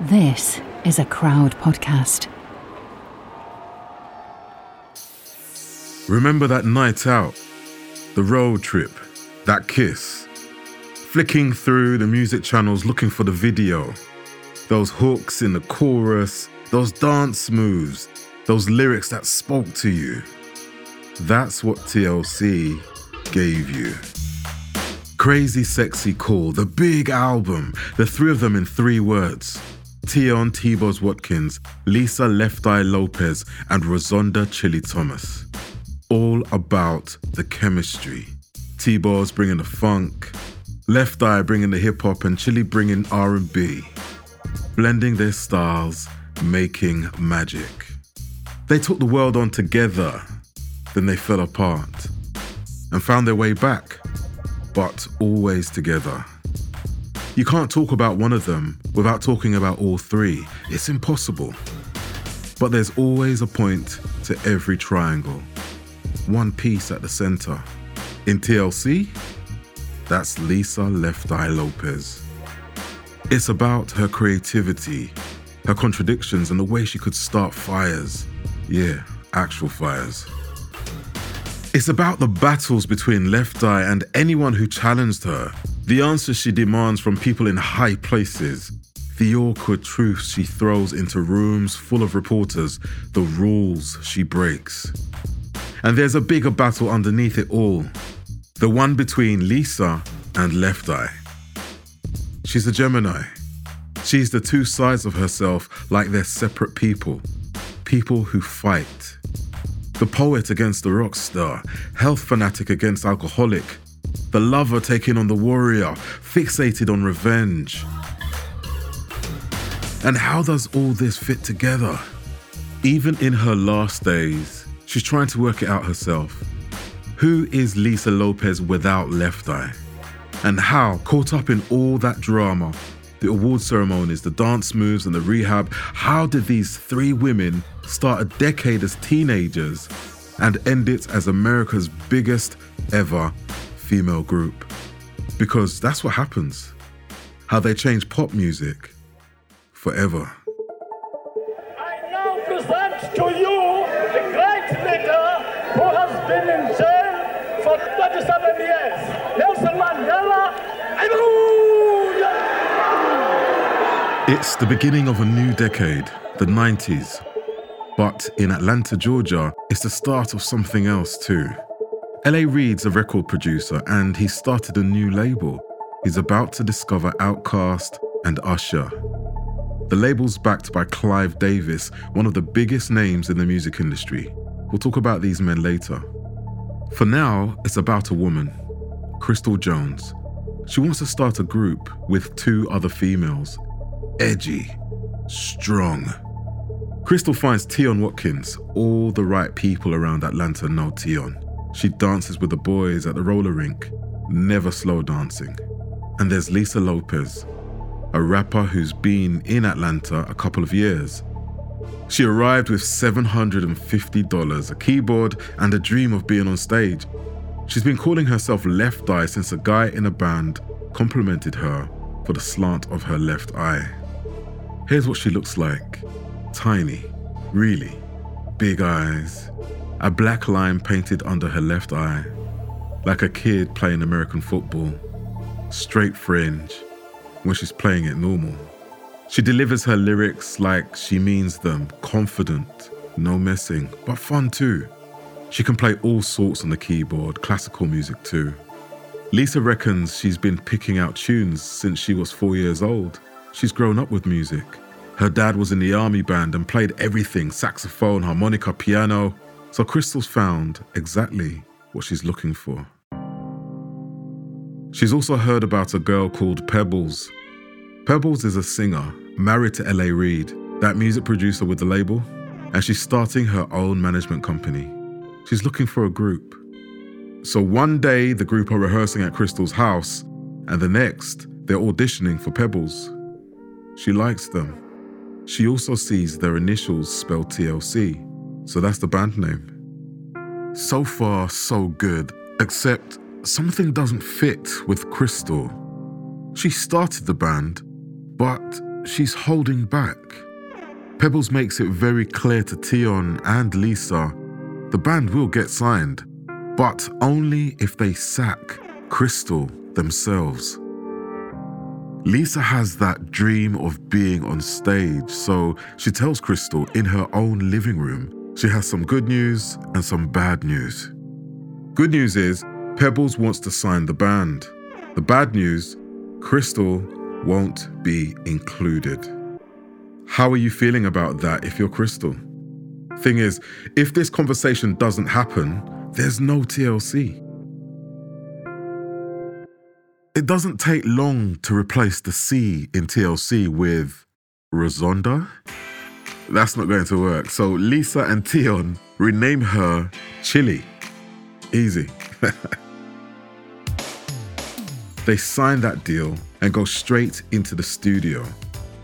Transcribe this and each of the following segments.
This is a crowd podcast. Remember that night out, the road trip, that kiss, flicking through the music channels looking for the video, those hooks in the chorus, those dance moves, those lyrics that spoke to you. That's what TLC gave you. Crazy Sexy Cool, the big album, the three of them in three words. Tionne T-Boz Watkins, Lisa Left Eye Lopez, and Rozonda Chilli Thomas. All about the chemistry. T-Boz bringing the funk, Left Eye bringing the hip hop, and Chilli bringing R&B. Blending their styles, making magic. They took the world on together, then they fell apart and found their way back, but always together. You can't talk about one of them without talking about all three. It's impossible. But there's always a point to every triangle, one piece at the center. In TLC, that's Lisa Left Eye Lopez. It's about her creativity, her contradictions, and the way she could start fires. Yeah, actual fires. It's about the battles between Left Eye and anyone who challenged her, the answers she demands from people in high places, the awkward truths she throws into rooms full of reporters, the rules she breaks. And there's a bigger battle underneath it all the one between Lisa and Left Eye. She's a Gemini. She's the two sides of herself like they're separate people, people who fight. The poet against the rock star, health fanatic against alcoholic, the lover taking on the warrior, fixated on revenge. And how does all this fit together? Even in her last days, she's trying to work it out herself. Who is Lisa Lopez without Left Eye? And how, caught up in all that drama, the award ceremonies, the dance moves, and the rehab, how did these three women start a decade as teenagers and end it as America's biggest ever female group? Because that's what happens. How they change pop music forever. I now present to you the great leader who has been in jail for 37 years, Nelson Mandela. Hallelujah! It's the beginning of a new decade, the 90s. But in Atlanta, Georgia, it's the start of something else too. LA Reid's a record producer and he started a new label. He's about to discover Outkast and Usher. The label's backed by Clive Davis, one of the biggest names in the music industry. We'll talk about these men later. For now, it's about a woman, Crystal Jones. She wants to start a group with two other females. Edgy, strong. Crystal finds Tionne Watkins. All the right people around Atlanta know Tionne. She dances with the boys at the roller rink, never slow dancing. And there's Lisa Lopez, a rapper who's been in Atlanta a couple of years. She arrived with $750, a keyboard, and a dream of being on stage. She's been calling herself Left Eye since a guy in a band complimented her for the slant of her left eye. Here's what she looks like tiny, really, big eyes, a black line painted under her left eye, like a kid playing American football, straight fringe, when she's playing it normal. She delivers her lyrics like she means them, confident, no messing, but fun too. She can play all sorts on the keyboard, classical music too. Lisa reckons she's been picking out tunes since she was four years old. She's grown up with music. Her dad was in the army band and played everything saxophone, harmonica, piano. So Crystal's found exactly what she's looking for. She's also heard about a girl called Pebbles. Pebbles is a singer married to LA Reid, that music producer with the label, and she's starting her own management company. She's looking for a group. So one day the group are rehearsing at Crystal's house, and the next they're auditioning for Pebbles. She likes them. She also sees their initials spelled TLC, so that's the band name. So far, so good, except something doesn't fit with Crystal. She started the band, but she's holding back. Pebbles makes it very clear to Tionne and Lisa the band will get signed, but only if they sack Crystal themselves. Lisa has that dream of being on stage, so she tells Crystal in her own living room she has some good news and some bad news. Good news is Pebbles wants to sign the band. The bad news Crystal won't be included. How are you feeling about that if you're Crystal? Thing is, if this conversation doesn't happen, there's no TLC. It doesn't take long to replace the C in TLC with Rozonda. That's not going to work. So Lisa and Tionne rename her Chilli. Easy. they sign that deal and go straight into the studio.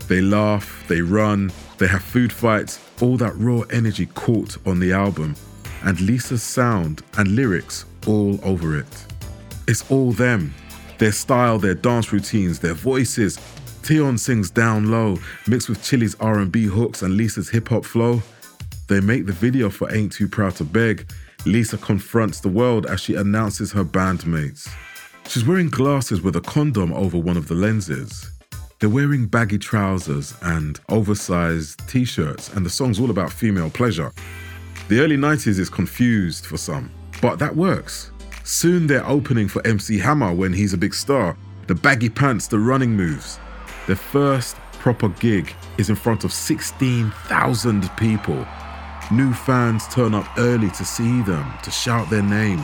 They laugh, they run, they have food fights, all that raw energy caught on the album, and Lisa's sound and lyrics all over it. It's all them. Their style, their dance routines, their voices. Tionne sings down low, mixed with Chilli's R&B hooks and Lisa's hip hop flow. They make the video for Ain't Too Proud to Beg. Lisa confronts the world as she announces her bandmates. She's wearing glasses with a condom over one of the lenses. They're wearing baggy trousers and oversized t shirts, and the song's all about female pleasure. The early 90s is confused for some, but that works. Soon they're opening for MC Hammer when he's a big star. The baggy pants, the running moves. Their first proper gig is in front of 16,000 people. New fans turn up early to see them, to shout their name.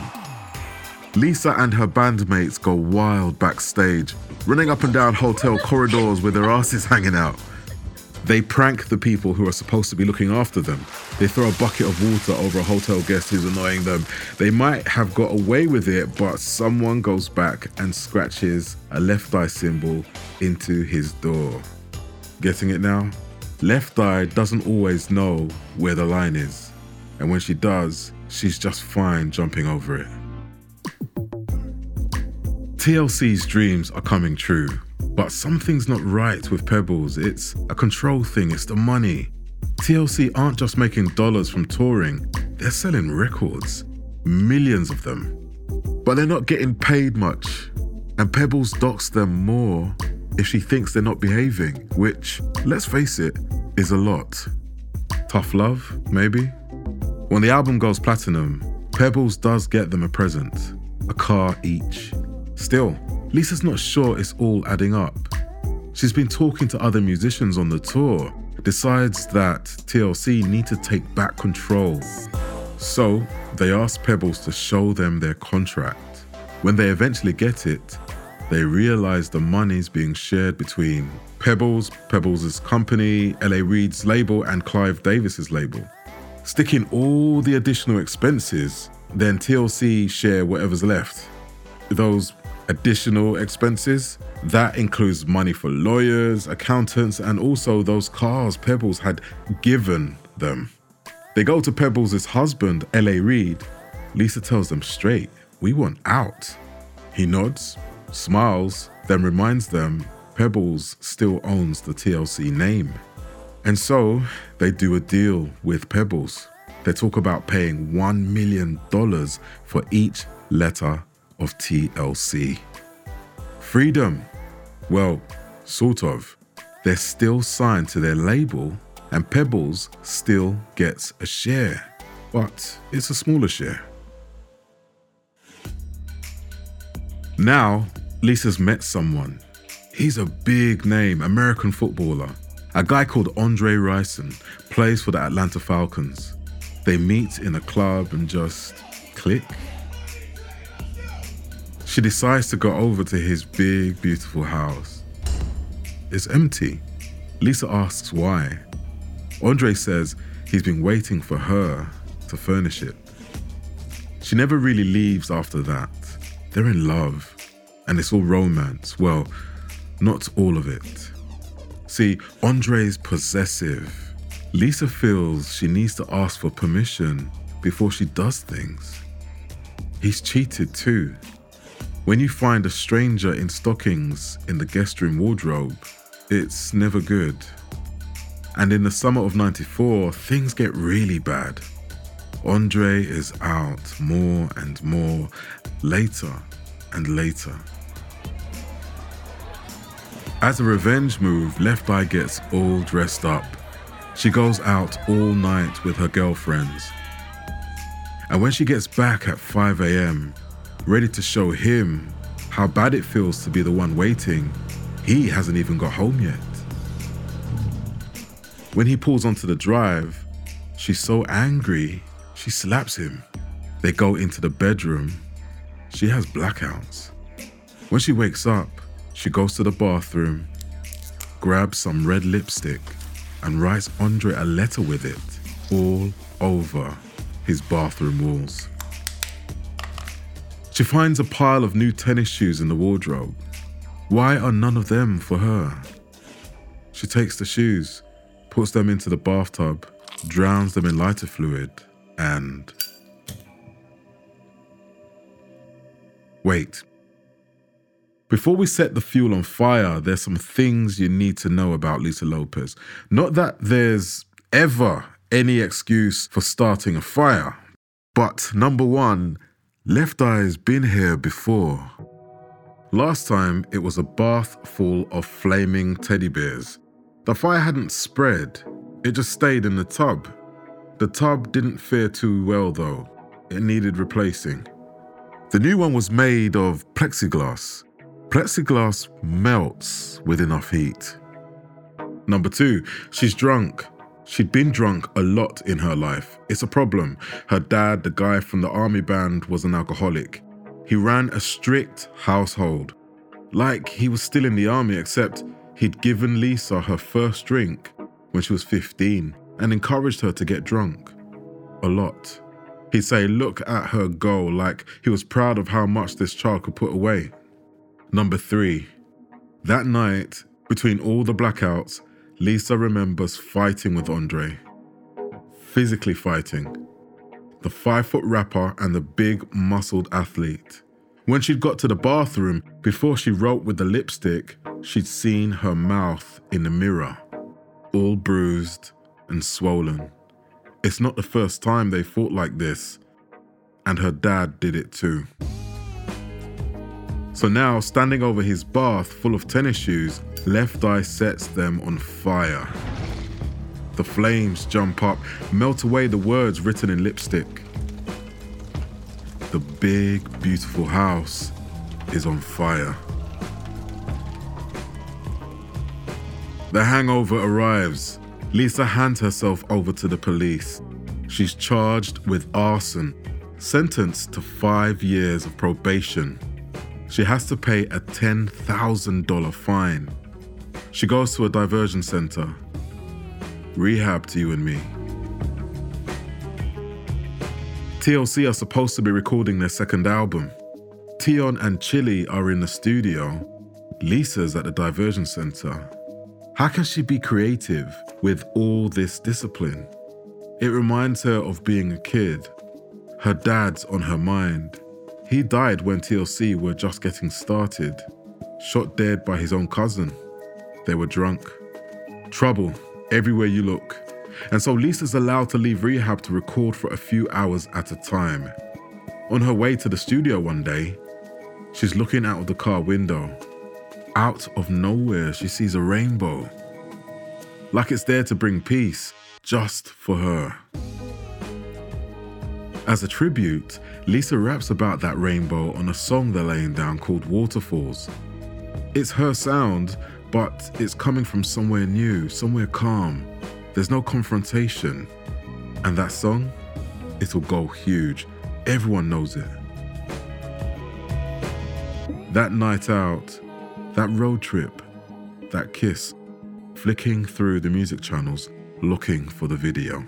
Lisa and her bandmates go wild backstage, running up and down hotel corridors with their asses hanging out. They prank the people who are supposed to be looking after them. They throw a bucket of water over a hotel guest who's annoying them. They might have got away with it, but someone goes back and scratches a left eye symbol into his door. Getting it now? Left eye doesn't always know where the line is. And when she does, she's just fine jumping over it. TLC's dreams are coming true, but something's not right with Pebbles. It's a control thing, it's the money. TLC aren't just making dollars from touring, they're selling records, millions of them. But they're not getting paid much, and Pebbles docks them more if she thinks they're not behaving, which, let's face it, is a lot. Tough love, maybe? When the album goes platinum, Pebbles does get them a present a car each. Still, Lisa's not sure it's all adding up. She's been talking to other musicians on the tour, decides that TLC need to take back control. So, they ask Pebbles to show them their contract. When they eventually get it, they realize the money's being shared between Pebbles, Pebbles' company, LA Reid's label, and Clive Davis's label. Sticking all the additional expenses, then TLC share whatever's left. Those additional expenses. That includes money for lawyers, accountants, and also those cars Pebbles had given them. They go to Pebbles' husband, L.A. Reid. Lisa tells them straight, We want out. He nods, smiles, then reminds them Pebbles still owns the TLC name. And so they do a deal with Pebbles. They talk about paying $1 million for each letter of TLC. Freedom. Well, sort of. They're still signed to their label, and Pebbles still gets a share, but it's a smaller share. Now, Lisa's met someone. He's a big name American footballer. A guy called Andre Rison plays for the Atlanta Falcons. They meet in a club and just click. She decides to go over to his big, beautiful house. It's empty. Lisa asks why. Andre says he's been waiting for her to furnish it. She never really leaves after that. They're in love, and it's all romance. Well, not all of it. See, Andre's possessive. Lisa feels she needs to ask for permission before she does things. He's cheated too. When you find a stranger in stockings in the guest room wardrobe, it's never good. And in the summer of 94, things get really bad. Andre is out more and more, later and later. As a revenge move, Left Eye gets all dressed up. She goes out all night with her girlfriends. And when she gets back at 5 a.m., ready to show him how bad it feels to be the one waiting, he hasn't even got home yet. When he pulls onto the drive, she's so angry, she slaps him. They go into the bedroom. She has blackouts. When she wakes up, she goes to the bathroom, grabs some red lipstick, and writes Andre a letter with it all over his bathroom walls. She finds a pile of new tennis shoes in the wardrobe. Why are none of them for her? She takes the shoes, puts them into the bathtub, drowns them in lighter fluid, and. Wait. Before we set the fuel on fire, there's some things you need to know about Lisa Lopez. Not that there's ever any excuse for starting a fire, but number one, Left Eye's been here before. Last time, it was a bath full of flaming teddy bears. The fire hadn't spread, it just stayed in the tub. The tub didn't fare too well though, it needed replacing. The new one was made of plexiglass. Plexiglass melts with enough heat. Number two, she's drunk. She'd been drunk a lot in her life. It's a problem. Her dad, the guy from the army band, was an alcoholic. He ran a strict household. Like he was still in the army, except he'd given Lisa her first drink when she was 15 and encouraged her to get drunk. A lot. He'd say, Look at her go, like he was proud of how much this child could put away. Number three, that night, between all the blackouts, Lisa remembers fighting with Andre. Physically fighting. The five foot rapper and the big muscled athlete. When she'd got to the bathroom, before she wrote with the lipstick, she'd seen her mouth in the mirror, all bruised and swollen. It's not the first time they fought like this, and her dad did it too. So now, standing over his bath full of tennis shoes, Left Eye sets them on fire. The flames jump up, melt away the words written in lipstick. The big, beautiful house is on fire. The hangover arrives. Lisa hands herself over to the police. She's charged with arson, sentenced to five years of probation she has to pay a $10,000 fine. She goes to a diversion center. Rehab to you and me. TLC are supposed to be recording their second album. Tionne and Chili are in the studio. Lisa's at the diversion center. How can she be creative with all this discipline? It reminds her of being a kid. Her dad's on her mind. He died when TLC were just getting started, shot dead by his own cousin. They were drunk. Trouble everywhere you look. And so Lisa's allowed to leave rehab to record for a few hours at a time. On her way to the studio one day, she's looking out of the car window. out of nowhere, she sees a rainbow. Like it's there to bring peace just for her. As a tribute, Lisa raps about that rainbow on a song they're laying down called Waterfalls. It's her sound, but it's coming from somewhere new, somewhere calm. There's no confrontation. And that song, it'll go huge. Everyone knows it. That night out, that road trip, that kiss, flicking through the music channels looking for the video.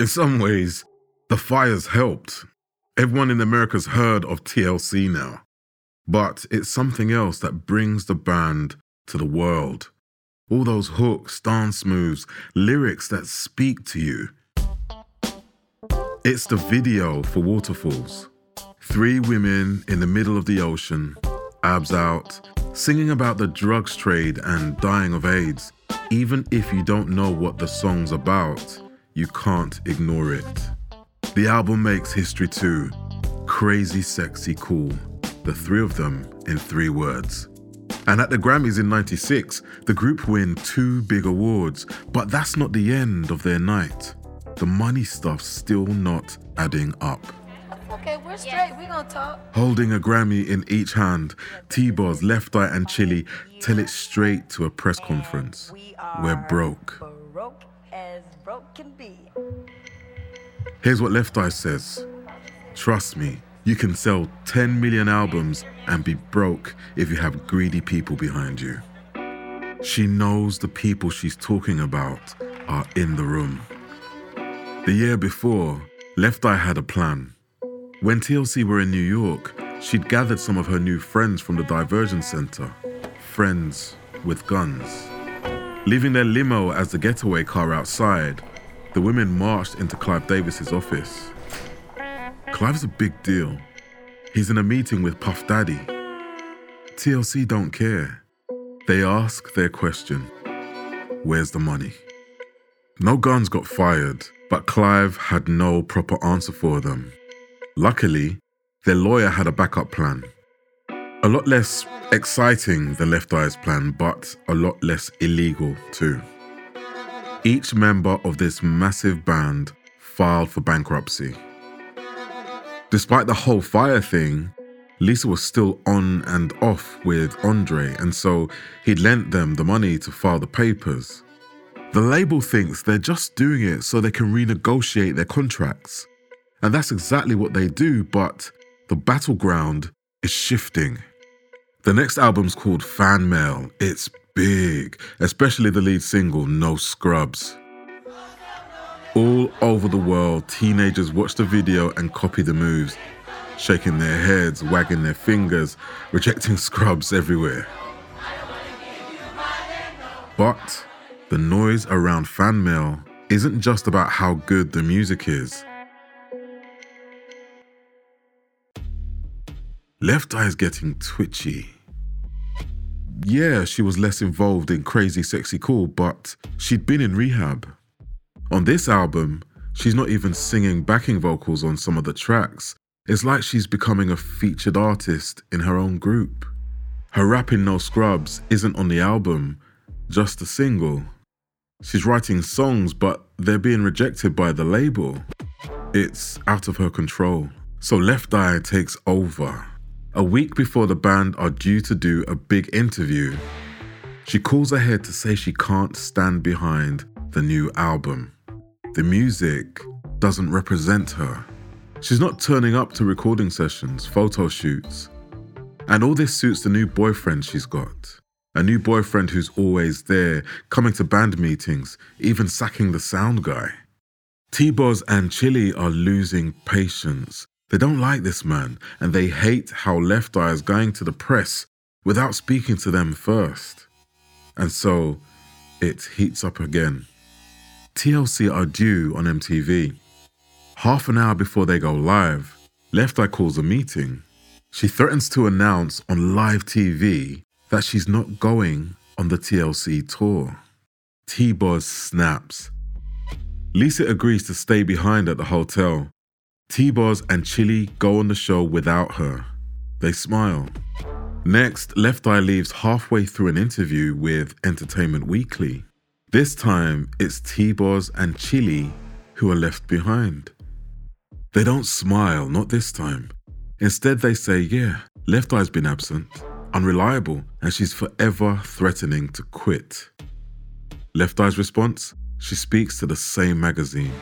In some ways, the fires helped. Everyone in America's heard of TLC now. But it's something else that brings the band to the world. All those hooks, dance moves, lyrics that speak to you. It's the video for Waterfalls. Three women in the middle of the ocean, abs out, singing about the drugs trade and dying of AIDS. Even if you don't know what the song's about, you can't ignore it. The album makes history too. Crazy, sexy, cool. The three of them in three words. And at the Grammys in 96, the group win two big awards, but that's not the end of their night. The money stuff's still not adding up. Okay, we're straight. We gonna talk. Holding a Grammy in each hand, T-Boz, Left Eye, and Chilli tell it straight to a press conference. We're broke. Can be. Here's what Left Eye says Trust me, you can sell 10 million albums and be broke if you have greedy people behind you. She knows the people she's talking about are in the room. The year before, Left Eye had a plan. When TLC were in New York, she'd gathered some of her new friends from the Diversion Center, friends with guns. Leaving their limo as the getaway car outside, the women marched into Clive Davis's office. Clive's a big deal. He's in a meeting with Puff Daddy. TLC don't care. They ask their question Where's the money? No guns got fired, but Clive had no proper answer for them. Luckily, their lawyer had a backup plan. A lot less exciting than Left Eye's plan, but a lot less illegal too. Each member of this massive band filed for bankruptcy. Despite the whole fire thing, Lisa was still on and off with Andre, and so he'd lent them the money to file the papers. The label thinks they're just doing it so they can renegotiate their contracts. And that's exactly what they do, but the battleground is shifting. The next album's called Fan Mail. It's big, especially the lead single, No Scrubs. All over the world, teenagers watch the video and copy the moves, shaking their heads, wagging their fingers, rejecting scrubs everywhere. But the noise around fan mail isn't just about how good the music is. Left Eye is getting twitchy. Yeah, she was less involved in Crazy Sexy Cool, but she'd been in rehab. On this album, she's not even singing backing vocals on some of the tracks. It's like she's becoming a featured artist in her own group. Her rapping No Scrubs isn't on the album, just a single. She's writing songs, but they're being rejected by the label. It's out of her control. So Left Eye takes over. A week before the band are due to do a big interview, she calls ahead to say she can't stand behind the new album. The music doesn't represent her. She's not turning up to recording sessions, photo shoots. And all this suits the new boyfriend she's got. A new boyfriend who's always there, coming to band meetings, even sacking the sound guy. T-Boz and Chilli are losing patience they don't like this man and they hate how Left Eye is going to the press without speaking to them first. And so it heats up again. TLC are due on MTV. Half an hour before they go live, Left Eye calls a meeting. She threatens to announce on live TV that she's not going on the TLC tour. T-Boz snaps. Lisa agrees to stay behind at the hotel T-Boz and Chilli go on the show without her. They smile. Next, Left Eye leaves halfway through an interview with Entertainment Weekly. This time, it's T-Boz and Chilli who are left behind. They don't smile, not this time. Instead, they say, yeah, Left Eye's been absent, unreliable, and she's forever threatening to quit. Left Eye's response? She speaks to the same magazine.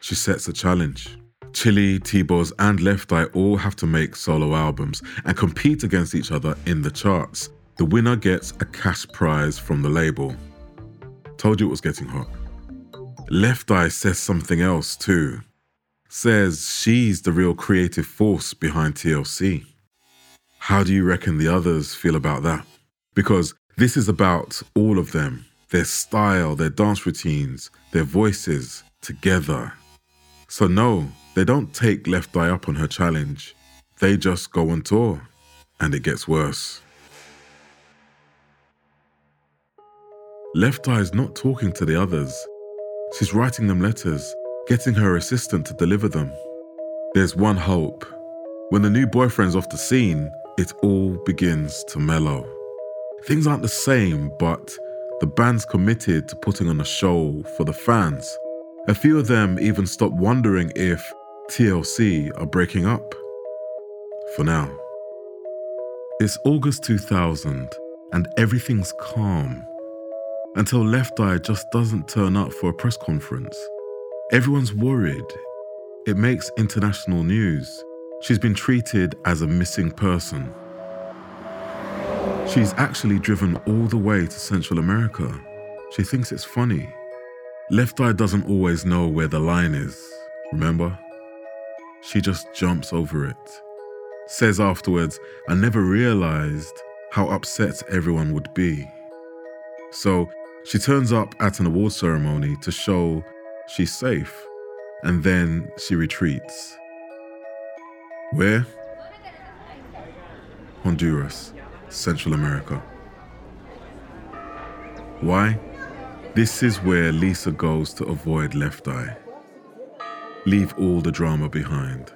She sets a challenge. Chilli, T-Boz, and Left Eye all have to make solo albums and compete against each other in the charts. The winner gets a cash prize from the label. Told you it was getting hot. Left Eye says something else too. Says she's the real creative force behind TLC. How do you reckon the others feel about that? Because this is about all of them their style, their dance routines, their voices together. So, no, they don't take Left Eye up on her challenge. They just go on tour, and it gets worse. Left Eye is not talking to the others. She's writing them letters, getting her assistant to deliver them. There's one hope. When the new boyfriend's off the scene, it all begins to mellow. Things aren't the same, but the band's committed to putting on a show for the fans. A few of them even stop wondering if TLC are breaking up. For now. It's August 2000 and everything's calm until Left Eye just doesn't turn up for a press conference. Everyone's worried. It makes international news. She's been treated as a missing person. She's actually driven all the way to Central America. She thinks it's funny. Left Eye doesn't always know where the line is, remember? She just jumps over it. Says afterwards, I never realized how upset everyone would be. So she turns up at an award ceremony to show she's safe, and then she retreats. Where? Honduras, Central America. Why? This is where Lisa goes to avoid Left Eye. Leave all the drama behind.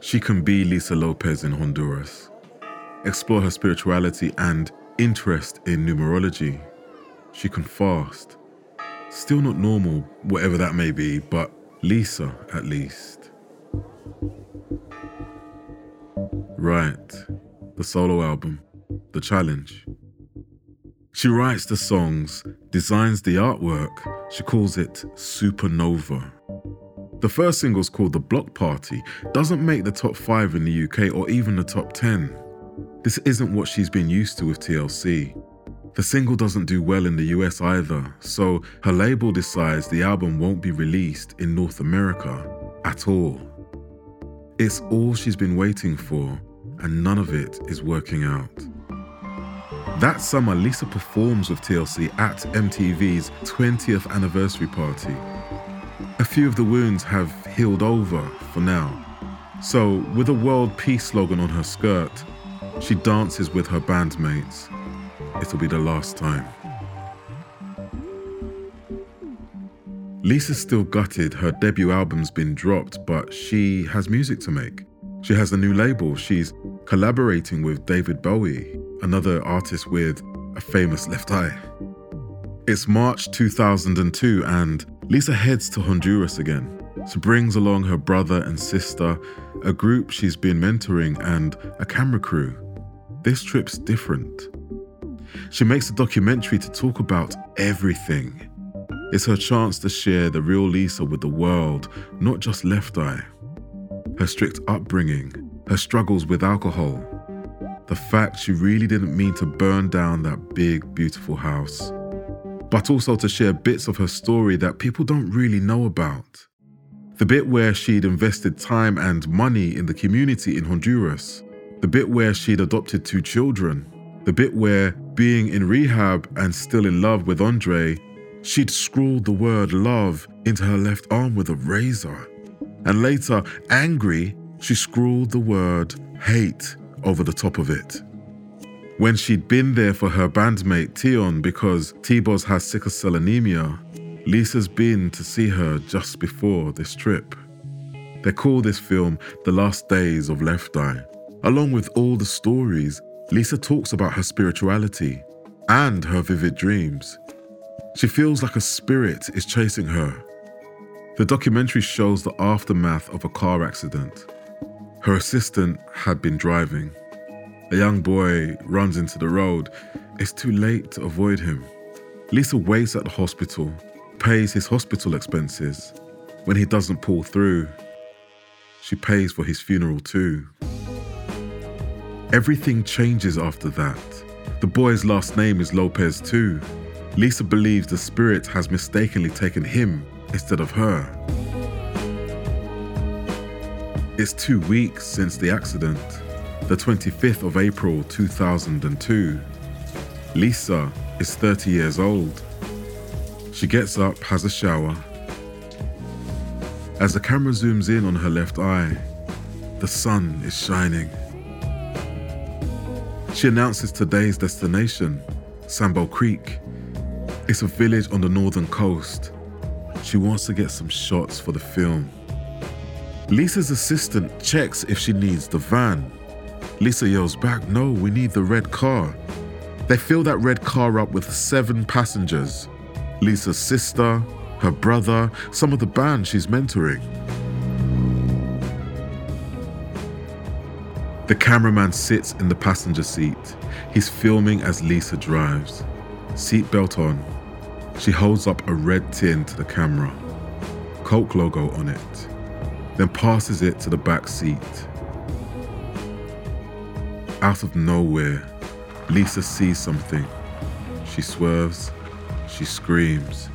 She can be Lisa Lopez in Honduras. Explore her spirituality and interest in numerology. She can fast. Still not normal, whatever that may be, but Lisa at least. Right, the solo album, the challenge. She writes the songs, designs the artwork, she calls it Supernova. The first single's called The Block Party, doesn't make the top 5 in the UK or even the top 10. This isn't what she's been used to with TLC. The single doesn't do well in the US either, so her label decides the album won't be released in North America at all. It's all she's been waiting for, and none of it is working out. That summer, Lisa performs with TLC at MTV's 20th anniversary party. A few of the wounds have healed over for now. So, with a world peace slogan on her skirt, she dances with her bandmates it'll be the last time. Lisa's still gutted her debut album's been dropped, but she has music to make. She has a new label. She's collaborating with David Bowie, another artist with a famous left eye. It's March 2002, and Lisa heads to Honduras again. She brings along her brother and sister, a group she's been mentoring, and a camera crew. This trip's different. She makes a documentary to talk about everything. It's her chance to share the real Lisa with the world, not just Left Eye. Her strict upbringing, her struggles with alcohol, the fact she really didn't mean to burn down that big, beautiful house, but also to share bits of her story that people don't really know about. The bit where she'd invested time and money in the community in Honduras, the bit where she'd adopted two children, the bit where, being in rehab and still in love with Andre, she'd scrawled the word love into her left arm with a razor. And later, angry, she scrawled the word hate over the top of it. When she'd been there for her bandmate Tionne because T-Boz has sickle cell anemia, Lisa's been to see her just before this trip. They call this film The Last Days of Left Eye. Along with all the stories, Lisa talks about her spirituality and her vivid dreams. She feels like a spirit is chasing her. The documentary shows the aftermath of a car accident. Her assistant had been driving. A young boy runs into the road. It's too late to avoid him. Lisa waits at the hospital, pays his hospital expenses. When he doesn't pull through, she pays for his funeral too. Everything changes after that. The boy's last name is Lopez too. Lisa believes the spirit has mistakenly taken him instead of her. It's two weeks since the accident, the 25th of April 2002. Lisa is 30 years old. She gets up, has a shower. As the camera zooms in on her left eye, the sun is shining. She announces today's destination, Sambo Creek. It's a village on the northern coast. She wants to get some shots for the film. Lisa's assistant checks if she needs the van. Lisa yells back, No, we need the red car. They fill that red car up with seven passengers Lisa's sister, her brother, some of the band she's mentoring. The cameraman sits in the passenger seat. He's filming as Lisa drives. Seatbelt on. She holds up a red tin to the camera. Coke logo on it. Then passes it to the back seat. Out of nowhere, Lisa sees something. She swerves. She screams.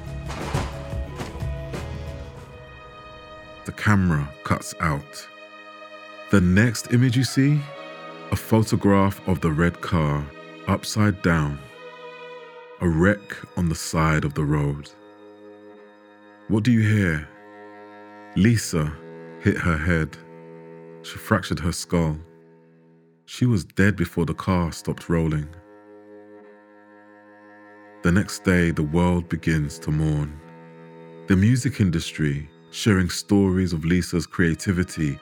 The camera cuts out. The next image you see? A photograph of the red car upside down. A wreck on the side of the road. What do you hear? Lisa hit her head. She fractured her skull. She was dead before the car stopped rolling. The next day, the world begins to mourn. The music industry sharing stories of Lisa's creativity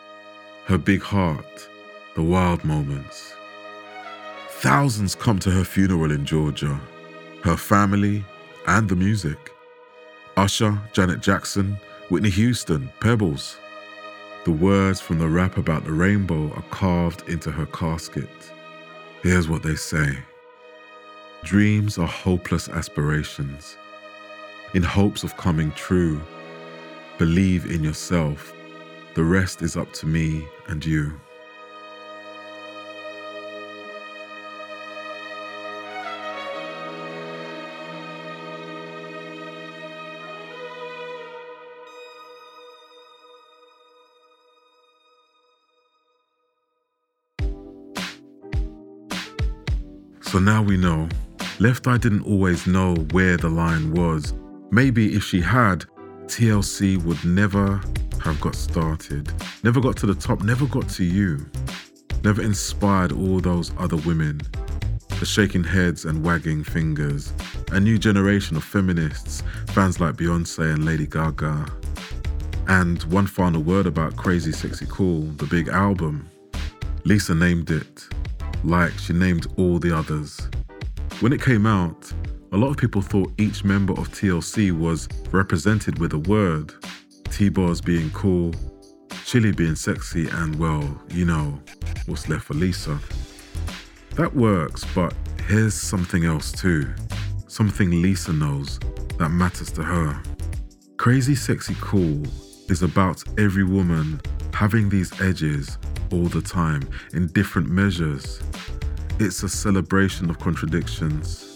her big heart, the wild moments. Thousands come to her funeral in Georgia, her family, and the music. Usher, Janet Jackson, Whitney Houston, Pebbles. The words from the rap about the rainbow are carved into her casket. Here's what they say Dreams are hopeless aspirations. In hopes of coming true, believe in yourself the rest is up to me and you. So now we know. Left Eye didn't always know where the line was. Maybe if she had, TLC would never have got started, never got to the top, never got to you, never inspired all those other women. The shaking heads and wagging fingers, a new generation of feminists, fans like Beyonce and Lady Gaga. And one final word about Crazy Sexy Cool, the big album. Lisa named it, like she named all the others. When it came out, a lot of people thought each member of TLC was represented with a word. T-Boz being cool, Chilli being sexy, and well, you know, what's left for Lisa. That works, but here's something else too. Something Lisa knows that matters to her. Crazy Sexy Cool is about every woman having these edges all the time in different measures. It's a celebration of contradictions.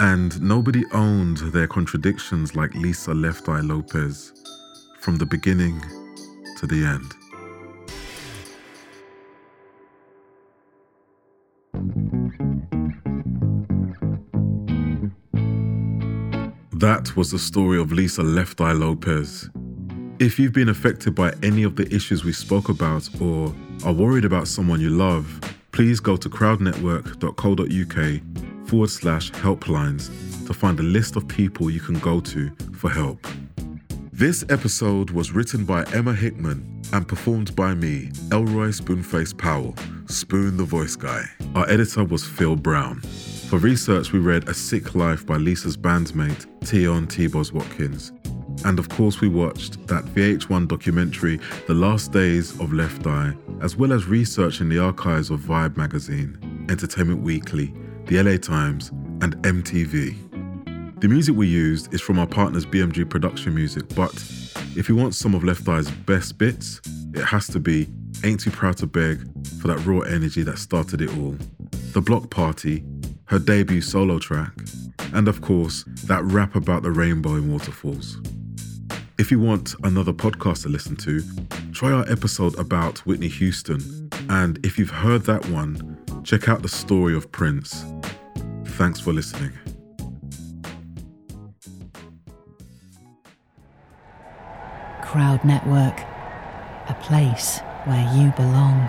And nobody owned their contradictions like Lisa Left Eye Lopez from the beginning to the end. That was the story of Lisa Left Eye Lopez. If you've been affected by any of the issues we spoke about or are worried about someone you love, please go to crowdnetwork.co.uk forward slash helplines to find a list of people you can go to for help. This episode was written by Emma Hickman and performed by me, Elroy Spoonface Powell, Spoon the Voice Guy. Our editor was Phil Brown. For research, we read A Sick Life by Lisa's bandmate, Tionne T-Boz Watkins. And of course, we watched that VH1 documentary, The Last Days of Left Eye, as well as research in the archives of Vibe magazine, Entertainment Weekly, the LA Times, and MTV. The music we used is from our partners BMG Production Music, but if you want some of Left Eye's best bits, it has to be Ain't Too Proud to Beg for that raw energy that started it all, The Block Party, her debut solo track, and of course, that rap about the rainbow in waterfalls. If you want another podcast to listen to, try our episode about Whitney Houston. And if you've heard that one, check out the story of Prince. Thanks for listening. Crowd Network, a place where you belong.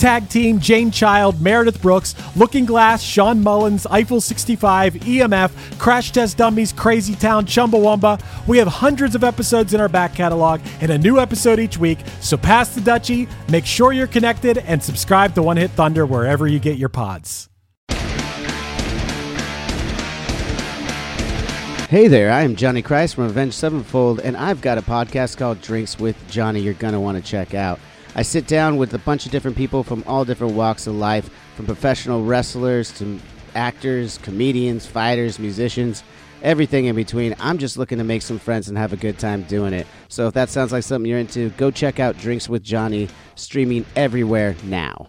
Tag Team, Jane Child, Meredith Brooks, Looking Glass, Shawn Mullins, Eiffel 65, EMF, Crash Test Dummies, Crazy Town, Chumbawamba. We have hundreds of episodes in our back catalog and a new episode each week, so pass the Dutchie, make sure you're connected, and subscribe to One Hit Thunder wherever you get your pods. Hey there, I am Johnny Christ from Avenged Sevenfold, and I've got a podcast called Drinks with Johnny you're going to want to check out. I sit down with a bunch of different people from all different walks of life, from professional wrestlers to actors, comedians, fighters, musicians, everything in between. I'm just looking to make some friends and have a good time doing it. So if that sounds like something you're into, go check out Drinks with Johnny, streaming everywhere now.